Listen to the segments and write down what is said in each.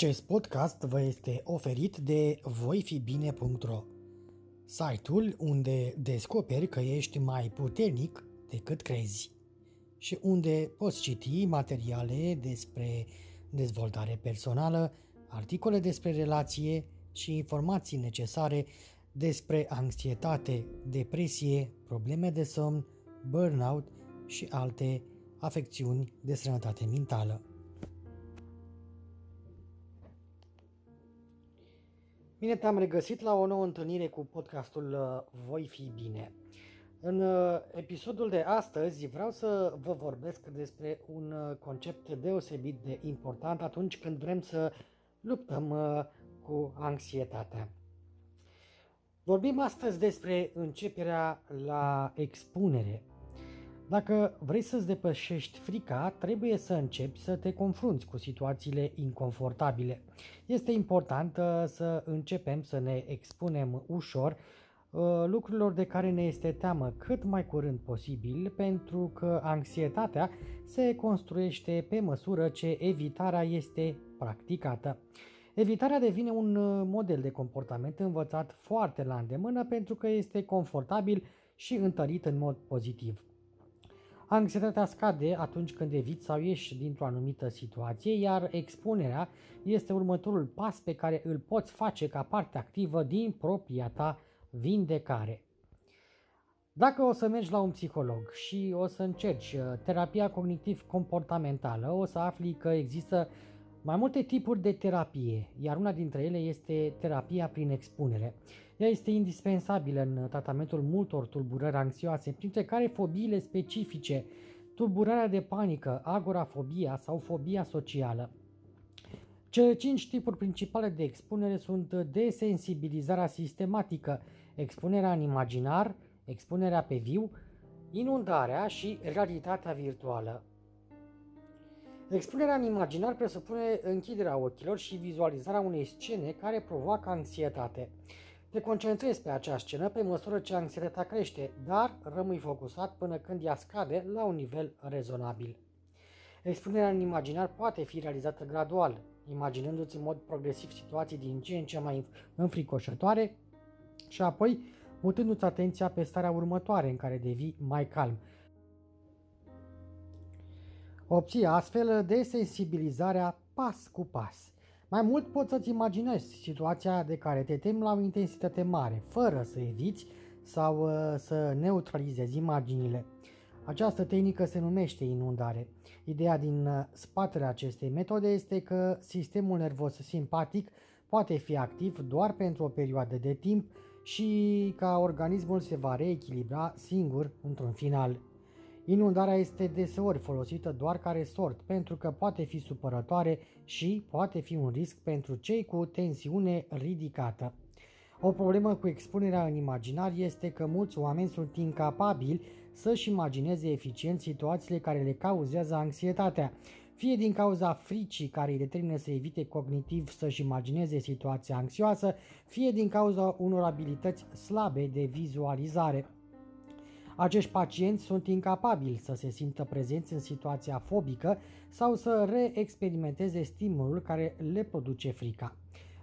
Acest podcast vă este oferit de voifibine.ro Site-ul unde descoperi că ești mai puternic decât crezi și unde poți citi materiale despre dezvoltare personală, articole despre relație și informații necesare despre anxietate, depresie, probleme de somn, burnout și alte afecțiuni de sănătate mentală. Bine te-am regăsit la o nouă întâlnire cu podcastul uh, Voi fi bine. În uh, episodul de astăzi vreau să vă vorbesc despre un uh, concept deosebit de important atunci când vrem să luptăm cu anxietatea. Vorbim astăzi despre începerea la expunere. Dacă vrei să-ți depășești frica, trebuie să începi să te confrunți cu situațiile inconfortabile. Este important uh, să începem să ne expunem ușor uh, lucrurilor de care ne este teamă cât mai curând posibil, pentru că anxietatea se construiește pe măsură ce evitarea este practicată. Evitarea devine un uh, model de comportament învățat foarte la îndemână pentru că este confortabil și întărit în mod pozitiv. Anxietatea scade atunci când eviți sau ieși dintr-o anumită situație, iar expunerea este următorul pas pe care îl poți face ca parte activă din propria ta vindecare. Dacă o să mergi la un psiholog și o să încerci uh, terapia cognitiv-comportamentală, o să afli că există mai multe tipuri de terapie, iar una dintre ele este terapia prin expunere. Ea este indispensabilă în tratamentul multor tulburări anxioase, printre care fobiile specifice, tulburarea de panică, agorafobia sau fobia socială. Cele cinci tipuri principale de expunere sunt desensibilizarea sistematică, expunerea în imaginar, expunerea pe viu, inundarea și realitatea virtuală. Expunerea în imaginar presupune închiderea ochilor și vizualizarea unei scene care provoacă anxietate. Te concentrezi pe acea scenă pe măsură ce anxietatea crește, dar rămâi focusat până când ea scade la un nivel rezonabil. Expunerea în imaginar poate fi realizată gradual, imaginându-ți în mod progresiv situații din ce în ce mai înfricoșătoare și apoi mutându-ți atenția pe starea următoare în care devii mai calm, Obții astfel de sensibilizarea pas cu pas. Mai mult poți să-ți imaginezi situația de care te temi la o intensitate mare, fără să eviți sau uh, să neutralizezi imaginile. Această tehnică se numește inundare. Ideea din uh, spatele acestei metode este că sistemul nervos simpatic poate fi activ doar pentru o perioadă de timp și ca organismul se va reechilibra singur într-un final. Inundarea este deseori folosită doar ca resort pentru că poate fi supărătoare și poate fi un risc pentru cei cu tensiune ridicată. O problemă cu expunerea în imaginar este că mulți oameni sunt incapabili să-și imagineze eficient situațiile care le cauzează anxietatea, fie din cauza fricii care îi determină să evite cognitiv să-și imagineze situația anxioasă, fie din cauza unor abilități slabe de vizualizare. Acești pacienți sunt incapabili să se simtă prezenți în situația fobică sau să reexperimenteze stimulul care le produce frica.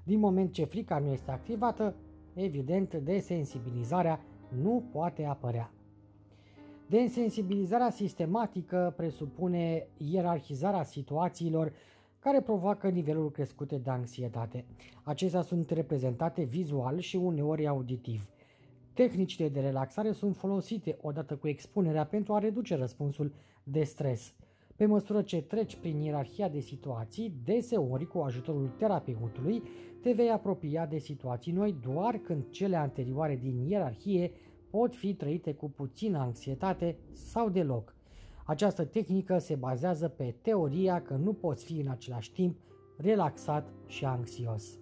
Din moment ce frica nu este activată, evident, desensibilizarea nu poate apărea. Desensibilizarea sistematică presupune ierarhizarea situațiilor care provoacă niveluri crescute de anxietate. Acestea sunt reprezentate vizual și uneori auditiv. Tehnicile de relaxare sunt folosite odată cu expunerea pentru a reduce răspunsul de stres. Pe măsură ce treci prin ierarhia de situații, deseori cu ajutorul terapeutului, te vei apropia de situații noi doar când cele anterioare din ierarhie pot fi trăite cu puțină anxietate sau deloc. Această tehnică se bazează pe teoria că nu poți fi în același timp relaxat și anxios.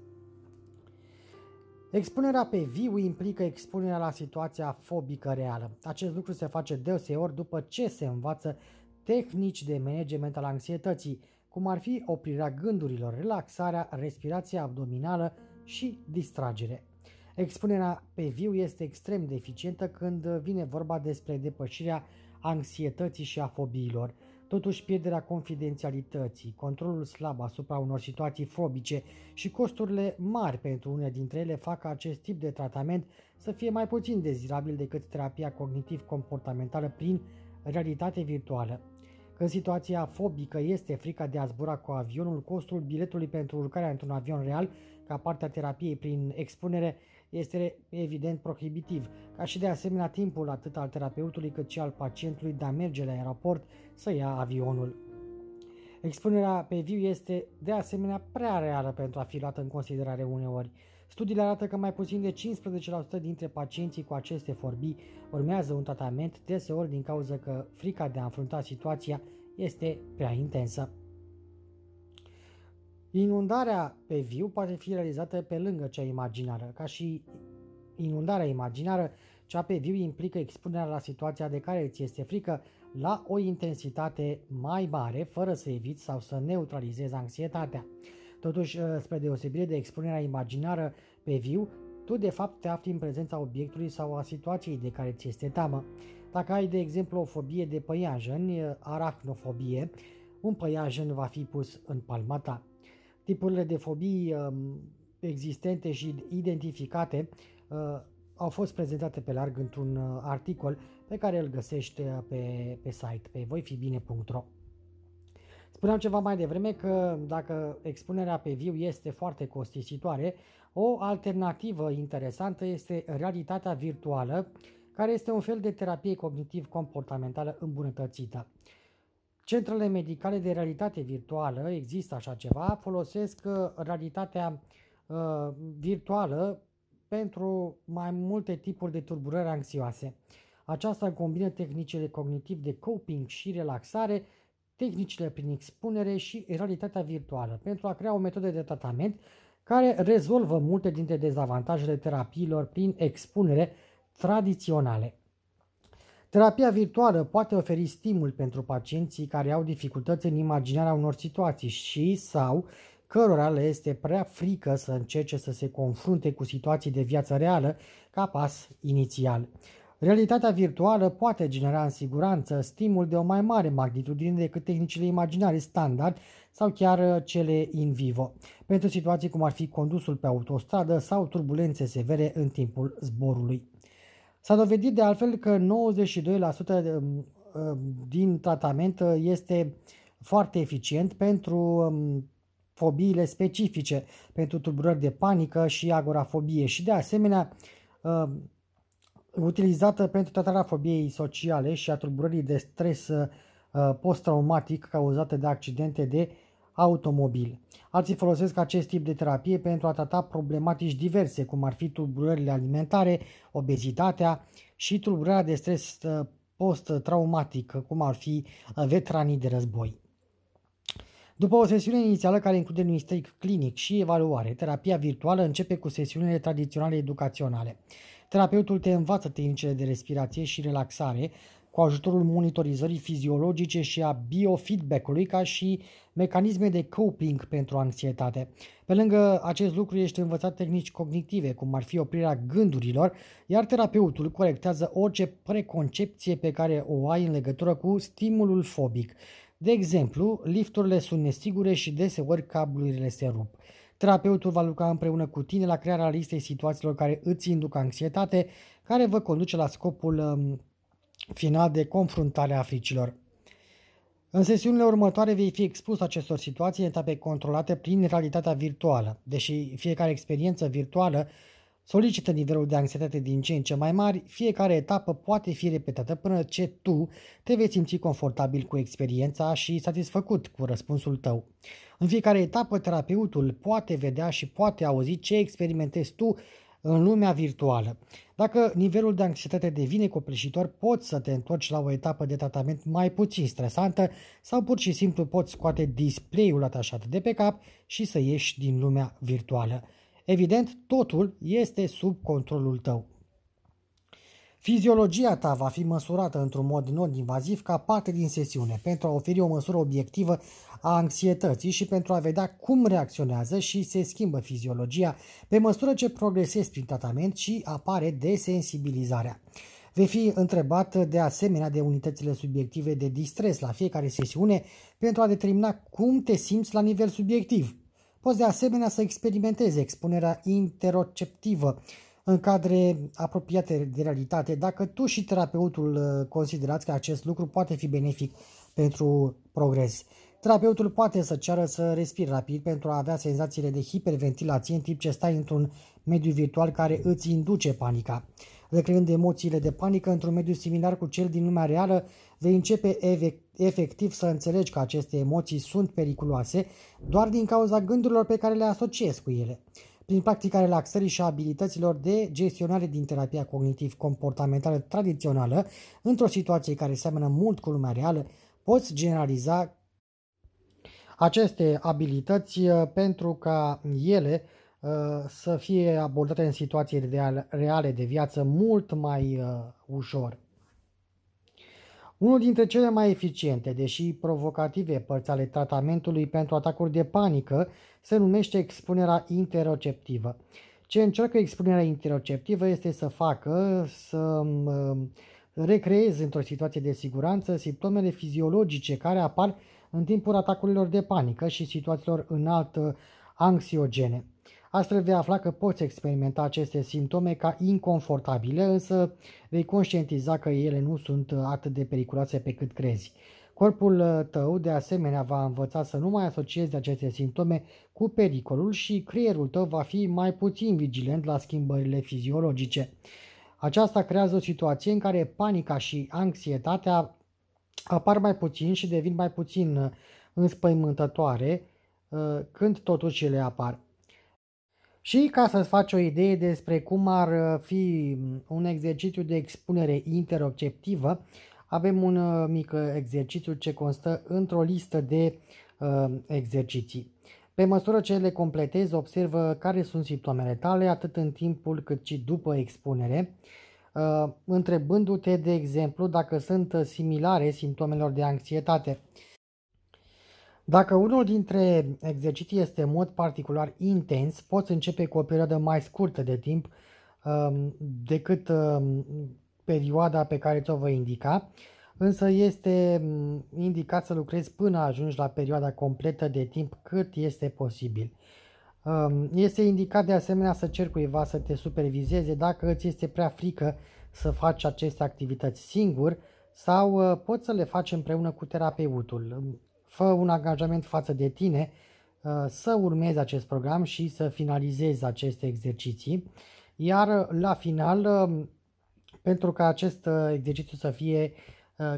Expunerea pe viu implică expunerea la situația fobică reală. Acest lucru se face deseori după ce se învață tehnici de management al anxietății, cum ar fi oprirea gândurilor, relaxarea, respirația abdominală și distragere. Expunerea pe viu este extrem de eficientă când vine vorba despre depășirea anxietății și a fobiilor. Totuși, pierderea confidențialității, controlul slab asupra unor situații fobice și costurile mari pentru unele dintre ele fac ca acest tip de tratament să fie mai puțin dezirabil decât terapia cognitiv-comportamentală prin realitate virtuală. Când situația fobică este frica de a zbura cu avionul, costul biletului pentru urcarea într-un avion real, ca parte a terapiei prin expunere, este evident prohibitiv, ca și de asemenea timpul atât al terapeutului cât și al pacientului de a merge la aeroport să ia avionul. Expunerea pe viu este de asemenea prea reală pentru a fi luată în considerare uneori. Studiile arată că mai puțin de 15% dintre pacienții cu aceste forbii urmează un tratament, deseori din cauza că frica de a înfrunta situația este prea intensă. Inundarea pe viu poate fi realizată pe lângă cea imaginară. Ca și inundarea imaginară, cea pe viu implică expunerea la situația de care îți este frică la o intensitate mai mare, fără să eviți sau să neutralizezi anxietatea. Totuși, ă, spre deosebire de expunerea imaginară pe viu, tu de fapt te afli în prezența obiectului sau a situației de care ți este teamă. Dacă ai, de exemplu, o fobie de păianjeni, arachnofobie, un păianjen va fi pus în palma ta. Tipurile de fobii um, existente și identificate uh, au fost prezentate pe larg într-un uh, articol pe care îl găsești uh, pe, pe site, pe voifibine.ro. Spuneam ceva mai devreme că dacă expunerea pe viu este foarte costisitoare, o alternativă interesantă este realitatea virtuală, care este un fel de terapie cognitiv-comportamentală îmbunătățită. Centrele medicale de realitate virtuală, există așa ceva, folosesc uh, realitatea uh, virtuală pentru mai multe tipuri de tulburări anxioase. Aceasta combină tehnicile cognitiv de coping și relaxare, tehnicile prin expunere și realitatea virtuală pentru a crea o metodă de tratament care rezolvă multe dintre dezavantajele terapiilor prin expunere tradiționale. Terapia virtuală poate oferi stimul pentru pacienții care au dificultăți în imaginarea unor situații și sau cărora le este prea frică să încerce să se confrunte cu situații de viață reală ca pas inițial. Realitatea virtuală poate genera în siguranță stimul de o mai mare magnitudine decât tehnicile imaginare standard sau chiar cele in vivo, pentru situații cum ar fi condusul pe autostradă sau turbulențe severe în timpul zborului. S-a dovedit de altfel că 92% din tratament este foarte eficient pentru um, fobiile specifice, pentru tulburări de panică și agorafobie și de asemenea um, utilizată pentru tratarea fobiei sociale și a tulburării de stres uh, post-traumatic cauzate de accidente de automobil. Alții folosesc acest tip de terapie pentru a trata problematici diverse, cum ar fi tulburările alimentare, obezitatea și tulburarea de stres uh, post-traumatic, cum ar fi uh, veteranii de război. După o sesiune inițială care include un istoric clinic și evaluare, terapia virtuală începe cu sesiunile tradiționale educaționale. Terapeutul te învață tehnicile de respirație și relaxare cu ajutorul monitorizării fiziologice și a biofeedback-ului ca și mecanisme de coping pentru anxietate. Pe lângă acest lucru ești învățat tehnici cognitive, cum ar fi oprirea gândurilor, iar terapeutul corectează orice preconcepție pe care o ai în legătură cu stimulul fobic. De exemplu, lifturile sunt nesigure și deseori cablurile se rup. Terapeutul va lucra împreună cu tine la crearea listei situațiilor care îți induc anxietate, care vă conduce la scopul um, final de confruntare a fricilor. În sesiunile următoare vei fi expus acestor situații în etape controlate prin realitatea virtuală. Deși fiecare experiență virtuală solicită nivelul de anxietate din ce în ce mai mari, fiecare etapă poate fi repetată până ce tu te vei simți confortabil cu experiența și satisfăcut cu răspunsul tău. În fiecare etapă, terapeutul poate vedea și poate auzi ce experimentezi tu în lumea virtuală. Dacă nivelul de anxietate devine copleșitor, poți să te întorci la o etapă de tratament mai puțin stresantă sau pur și simplu poți scoate display-ul atașat de pe cap și să ieși din lumea virtuală. Evident, totul este sub controlul tău. Fiziologia ta va fi măsurată într-un mod non-invaziv ca parte din sesiune pentru a oferi o măsură obiectivă a anxietății și pentru a vedea cum reacționează și se schimbă fiziologia pe măsură ce progresezi prin tratament și apare desensibilizarea. Vei fi întrebat de asemenea de unitățile subiective de distres la fiecare sesiune pentru a determina cum te simți la nivel subiectiv. Poți de asemenea să experimentezi expunerea interoceptivă în cadre apropiate de realitate dacă tu și terapeutul uh, considerați că acest lucru poate fi benefic pentru progres. Terapeutul poate să ceară să respiri rapid pentru a avea senzațiile de hiperventilație în timp ce stai într-un mediu virtual care îți induce panica. Recreând emoțiile de panică într-un mediu similar cu cel din lumea reală, vei începe efectiv să înțelegi că aceste emoții sunt periculoase doar din cauza gândurilor pe care le asociezi cu ele. Prin practica relaxării și abilităților de gestionare din terapia cognitiv-comportamentală tradițională, într-o situație care seamănă mult cu lumea reală, poți generaliza aceste abilități uh, pentru ca ele uh, să fie abordate în situații reale de viață mult mai uh, ușor. Unul dintre cele mai eficiente, deși provocative părți ale tratamentului pentru atacuri de panică se numește expunerea interoceptivă. Ce încearcă expunerea interoceptivă este să facă să um, recreezi într-o situație de siguranță simptomele fiziologice care apar în timpul atacurilor de panică și situațiilor înalt anxiogene. Astfel vei afla că poți experimenta aceste simptome ca inconfortabile, însă vei conștientiza că ele nu sunt atât de periculoase pe cât crezi. Corpul tău, de asemenea, va învăța să nu mai asociezi aceste simptome cu pericolul și creierul tău va fi mai puțin vigilent la schimbările fiziologice. Aceasta creează o situație în care panica și anxietatea apar mai puțin și devin mai puțin înspăimântătoare uh, când totuși ele apar. Și ca să-ți faci o idee despre cum ar fi un exercițiu de expunere interoceptivă, avem un uh, mic exercițiu ce constă într-o listă de uh, exerciții. Pe măsură ce le completezi, observă care sunt simptomele tale, atât în timpul cât și după expunere, uh, întrebându-te, de exemplu, dacă sunt similare simptomelor de anxietate. Dacă unul dintre exerciții este în mod particular intens, poți începe cu o perioadă mai scurtă de timp um, decât um, perioada pe care ți-o voi indica, însă este um, indicat să lucrezi până ajungi la perioada completă de timp cât este posibil. Um, este indicat de asemenea să cer cuiva să te supervizeze dacă îți este prea frică să faci aceste activități singur sau uh, poți să le faci împreună cu terapeutul fă un angajament față de tine uh, să urmezi acest program și să finalizezi aceste exerciții. Iar la final, uh, pentru ca acest uh, exercițiu să fie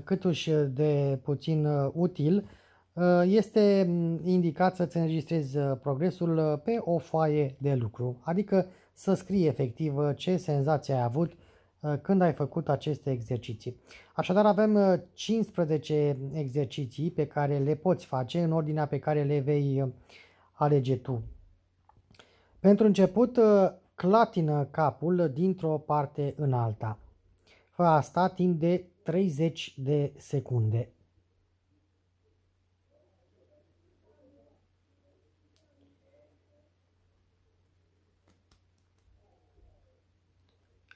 câtuși de puțin util, este mm, indicat să-ți înregistrezi progresul pe o foaie de lucru, adică să scrii efectiv ce senzație ai avut Uh, când ai făcut aceste exerciții. Așadar avem 15 uh, exerciții pe care le poți face în ordinea pe care le vei uh, alege tu. Pentru început, clatină capul dintr-o parte în alta. Fă asta timp de 30 de secunde.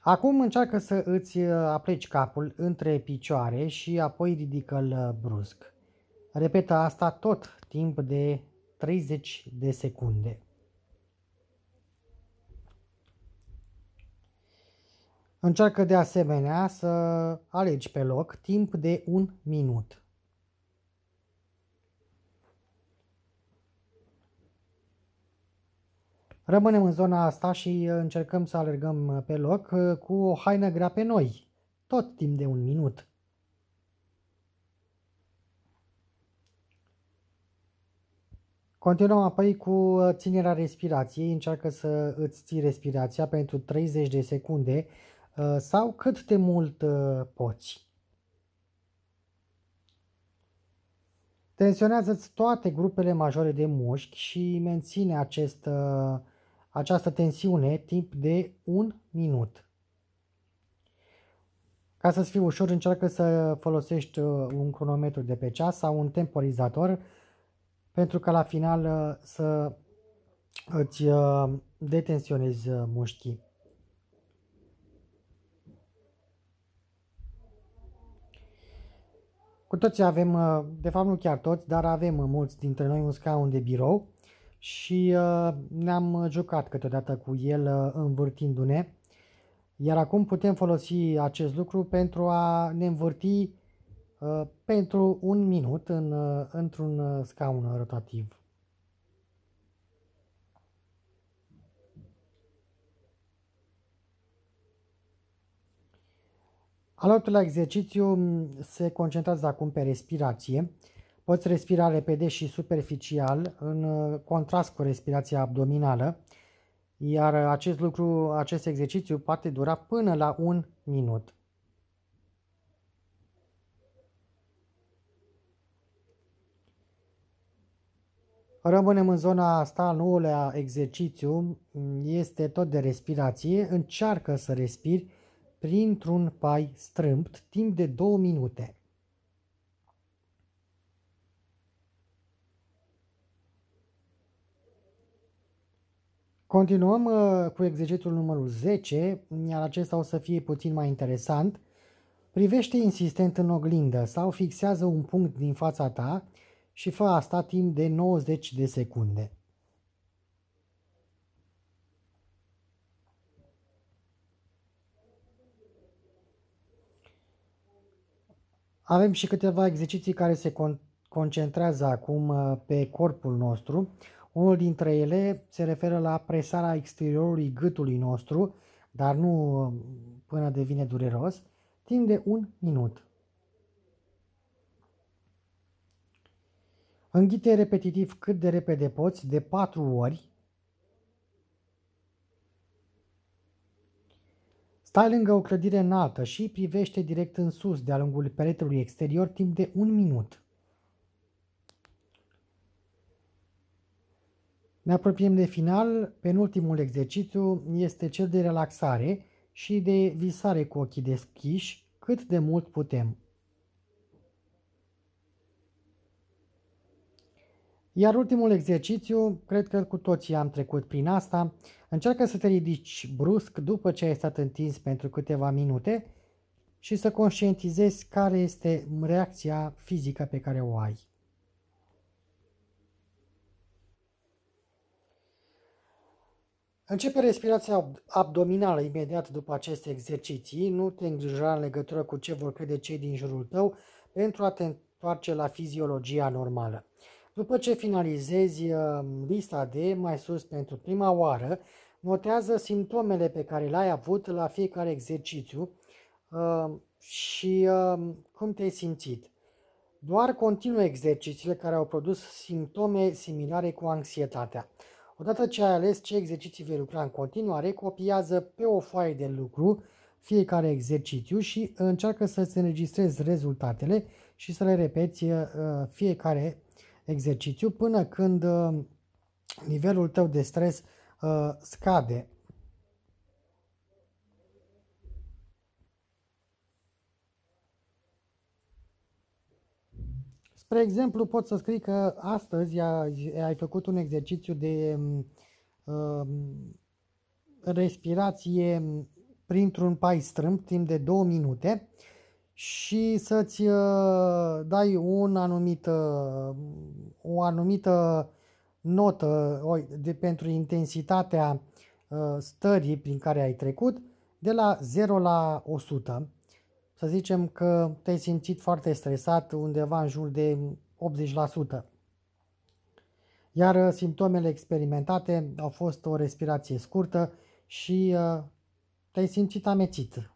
Acum încearcă să îți uh, apleci capul între picioare și apoi ridică-l uh, brusc. Repetă asta tot timp de 30 de secunde. Încearcă de asemenea să alegi pe loc timp de un minut. Rămânem în zona asta și uh, încercăm să alergăm uh, pe loc uh, cu o haină grea pe noi, tot timp de un minut. Continuăm apoi cu ținerea respirației. Încearcă să îți ții respirația pentru 30 de secunde sau cât de mult poți. Tensionează-ți toate grupele majore de mușchi și menține acest această tensiune timp de un minut. Ca să-ți fie ușor, încearcă să folosești uh, un cronometru de pe ceas sau un temporizator pentru că la final uh, să îți uh, detensionezi mușchii. Cu toții avem, uh, de fapt nu chiar toți, dar avem mulți dintre noi un scaun de birou și uh, ne-am jucat câteodată cu el învârtindu-ne. Iar acum putem folosi acest lucru pentru a ne învârti pentru un minut în, într-un scaun rotativ. Al doilea exercițiu se concentrează acum pe respirație. Poți respira repede și superficial în uh, contrast cu respirația abdominală, iar acest lucru, acest exercițiu poate dura până la un minut. Rămânem în zona asta, al nouălea exercițiu este tot de respirație. Încearcă să respiri printr-un pai strâmbt timp de două minute. Continuăm uh, cu exercițiul numărul 10, iar acesta o să fie puțin mai interesant. Privește insistent în oglindă sau fixează un punct din fața ta și fă asta timp de 90 de secunde. Avem și câteva exerciții care se con- concentrează acum uh, pe corpul nostru. Unul dintre ele se referă la presarea exteriorului gâtului nostru, dar nu uh, până devine dureros, timp de un minut. Înghite repetitiv cât de repede poți, de 4 ori, Stai lângă o clădire înaltă și privește direct în sus de-a lungul peretelui exterior timp de un minut. Ne apropiem de final. Penultimul exercițiu este cel de relaxare și de visare cu ochii deschiși cât de mult putem. Iar ultimul exercițiu, cred că cu toții am trecut prin asta, încearcă să te ridici brusc după ce ai stat întins pentru câteva minute și să conștientizezi care este reacția fizică pe care o ai. Începe respirația abdominală imediat după aceste exerciții, nu te îngrijora în legătură cu ce vor crede cei din jurul tău pentru a te întoarce la fiziologia normală. După ce finalizezi uh, lista de mai sus pentru prima oară, notează simptomele pe care le-ai avut la fiecare exercițiu uh, și uh, cum te-ai simțit. Doar continuă exercițiile care au produs simptome similare cu anxietatea. Odată ce ai ales ce exerciții vei lucra în continuare, copiază pe o foaie de lucru fiecare exercițiu și încearcă să-ți înregistrezi rezultatele și să le repeți fiecare exercițiu până când uh, nivelul tău de stres uh, scade. Spre exemplu, pot să scrii că astăzi ai făcut un exercițiu de uh, respirație printr-un pai strâmb timp de 2 minute și să-ți uh, dai un anumit, uh, o anumită notă de, pentru intensitatea uh, stării prin care ai trecut de la 0 la 100. Să zicem că te-ai simțit foarte stresat undeva în jur de 80%. Iar simptomele experimentate au fost o respirație scurtă și te-ai simțit amețit.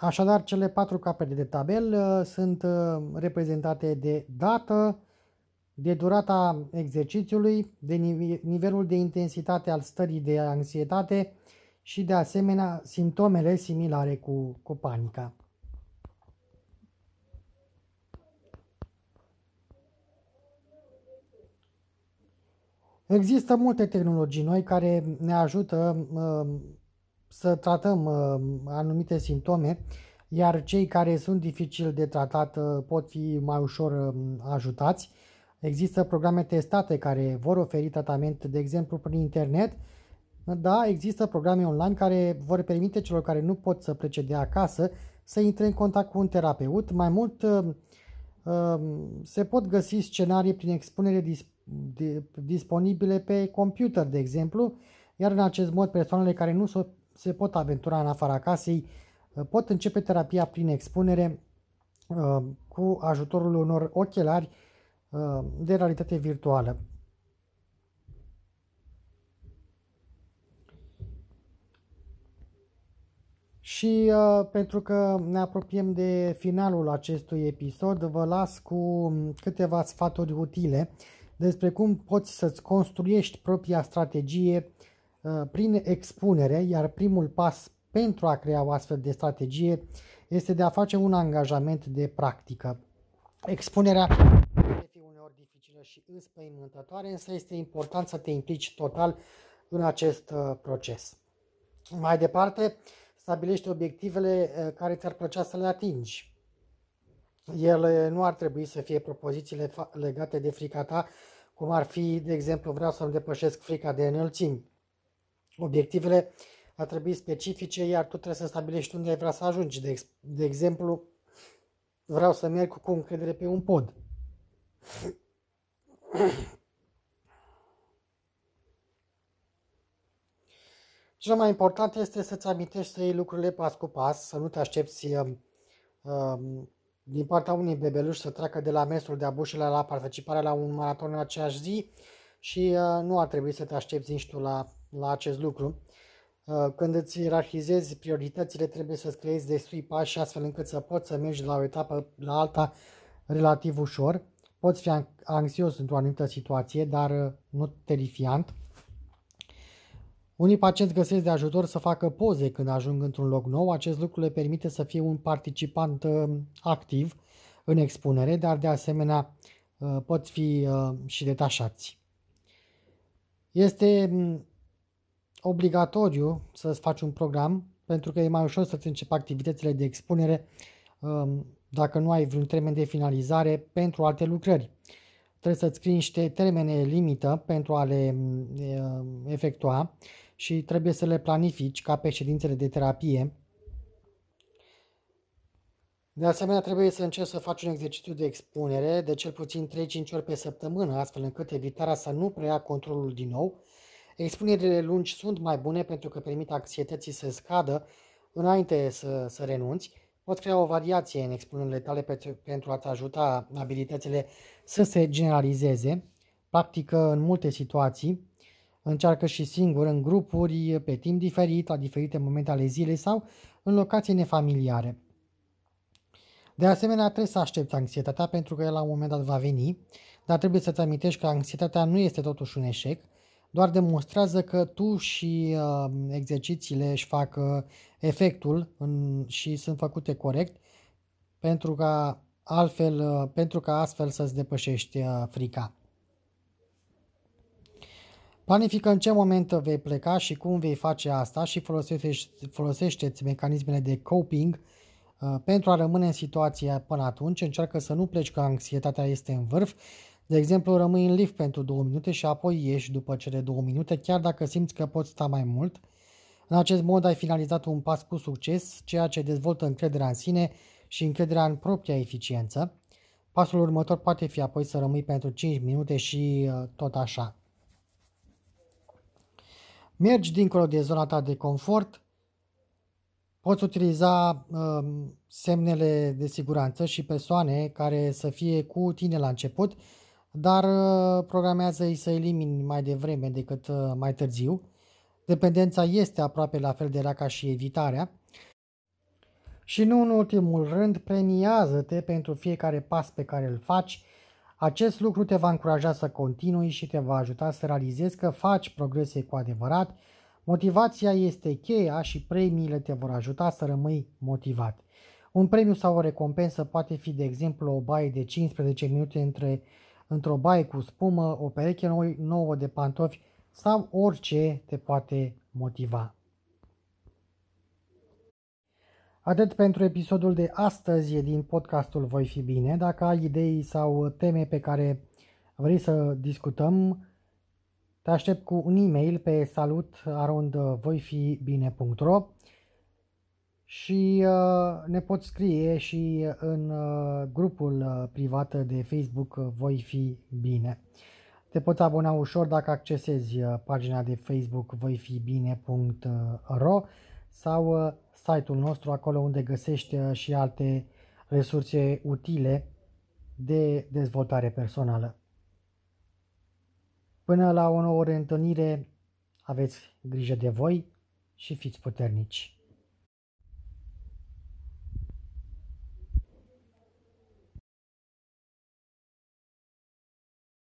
Așadar, cele patru capete de tabel uh, sunt uh, reprezentate de dată, de durata exercițiului, de nivelul de intensitate al stării de anxietate și de asemenea simptomele similare cu, cu panica. Există multe tehnologii noi care ne ajută uh, să tratăm uh, anumite simptome, iar cei care sunt dificil de tratat uh, pot fi mai ușor uh, ajutați. Există programe testate care vor oferi tratament, de exemplu, prin internet. Da, există programe online care vor permite celor care nu pot să plece de acasă să intre în contact cu un terapeut. Mai mult, uh, uh, se pot găsi scenarii prin expunere disponibile pe computer, de exemplu, iar în acest mod persoanele care nu se pot aventura în afara casei uh, pot începe terapia prin expunere cu ajutorul unor ochelari de realitate virtuală. Și uh, pentru că ne apropiem de finalul acestui episod, vă las cu câteva sfaturi utile despre cum poți să-ți construiești propria strategie uh, prin expunere, iar primul pas pentru a crea o astfel de strategie este de a face un angajament de practică. Expunerea poate fi uneori dificilă și înspăimântătoare, însă este important să te implici total în acest uh, proces. Mai departe, stabilește obiectivele uh, care ți-ar plăcea să le atingi. Ele nu ar trebui să fie propozițiile legate de frica ta, cum ar fi, de exemplu, vreau să-mi depășesc frica de înălțimi. Obiectivele ar trebui specifice, iar tu trebuie să stabilești unde ai vrea să ajungi. De, ex- de exemplu, vreau să merg cu încredere pe un pod. Cel mai important este să-ți amintești să iei lucrurile pas cu pas, să nu te aștepți uh, uh, din partea unui bebeluș să treacă de la mesul de abușile la participarea la un maraton în aceeași zi și uh, nu ar trebui să te aștepți nici tu la, la acest lucru. Uh, când îți ierarhizezi prioritățile, trebuie să-ți creezi destui pași astfel încât să poți să mergi de la o etapă la alta relativ ușor. Poți fi anxios într-o anumită situație, dar uh, nu terifiant. Unii pacienți găsesc de ajutor să facă poze când ajung într-un loc nou. Acest lucru le permite să fie un participant uh, activ în expunere, dar de asemenea pot fi și detașați. Este mm, obligatoriu să-ți faci un program pentru că e mai ușor să-ți începi activitățile de expunere um, dacă nu ai vreun termen de finalizare pentru alte lucrări. Trebuie să-ți scrii niște termene limită pentru a le um, efectua și trebuie să le planifici ca pe ședințele de terapie. De asemenea, trebuie să încerci să faci un exercițiu de expunere de cel puțin 3-5 ori pe săptămână, astfel încât evitarea să nu preia controlul din nou Expunerile lungi sunt mai bune pentru că permit anxietății să scadă înainte să, să renunți. Poți crea o variație în expunerile tale pentru a-ți ajuta abilitățile să se generalizeze. Practică în multe situații. Încearcă și singur, în grupuri, pe timp diferit, la diferite momente ale zilei sau în locații nefamiliare. De asemenea, trebuie să aștepți anxietatea pentru că el la un moment dat va veni, dar trebuie să-ți amintești că anxietatea nu este totuși un eșec, doar demonstrează că tu și uh, exercițiile își fac uh, efectul în, și sunt făcute corect pentru ca altfel, uh, pentru ca astfel să-ți depășești uh, frica. Planifică în ce moment vei pleca și cum vei face asta și folosește-ți mecanismele de coping uh, pentru a rămâne în situația până atunci. Încearcă să nu pleci că anxietatea este în vârf de exemplu, rămâi în lift pentru două minute și apoi ieși după cele două minute, chiar dacă simți că poți sta mai mult. În acest mod ai finalizat un pas cu succes, ceea ce dezvoltă încrederea în sine și încrederea în propria eficiență. Pasul următor poate fi apoi să rămâi pentru 5 minute și uh, tot așa. Mergi dincolo de zona ta de confort, poți utiliza uh, semnele de siguranță și persoane care să fie cu tine la început dar uh, programează-i să elimini mai devreme decât uh, mai târziu. Dependența este aproape la fel de rea ca și evitarea. Și nu în ultimul rând, premiază-te pentru fiecare pas pe care îl faci. Acest lucru te va încuraja să continui și te va ajuta să realizezi că faci progrese cu adevărat. Motivația este cheia și premiile te vor ajuta să rămâi motivat. Un premiu sau o recompensă poate fi, de exemplu, o baie de 15 minute între într-o baie cu spumă, o pereche nouă de pantofi sau orice te poate motiva. Atât pentru episodul de astăzi din podcastul Voi fi bine. Dacă ai idei sau teme pe care vrei să discutăm, te aștept cu un e-mail pe salutarondvoifibine.ro și uh, ne poți scrie și în uh, grupul uh, privat de Facebook Voi fi bine. Te poți abona ușor dacă accesezi pagina de Facebook voifibine.ro sau site-ul nostru acolo unde găsești și alte resurse utile de dezvoltare personală. Până la o nouă reîntâlnire, aveți grijă de voi și fiți puternici!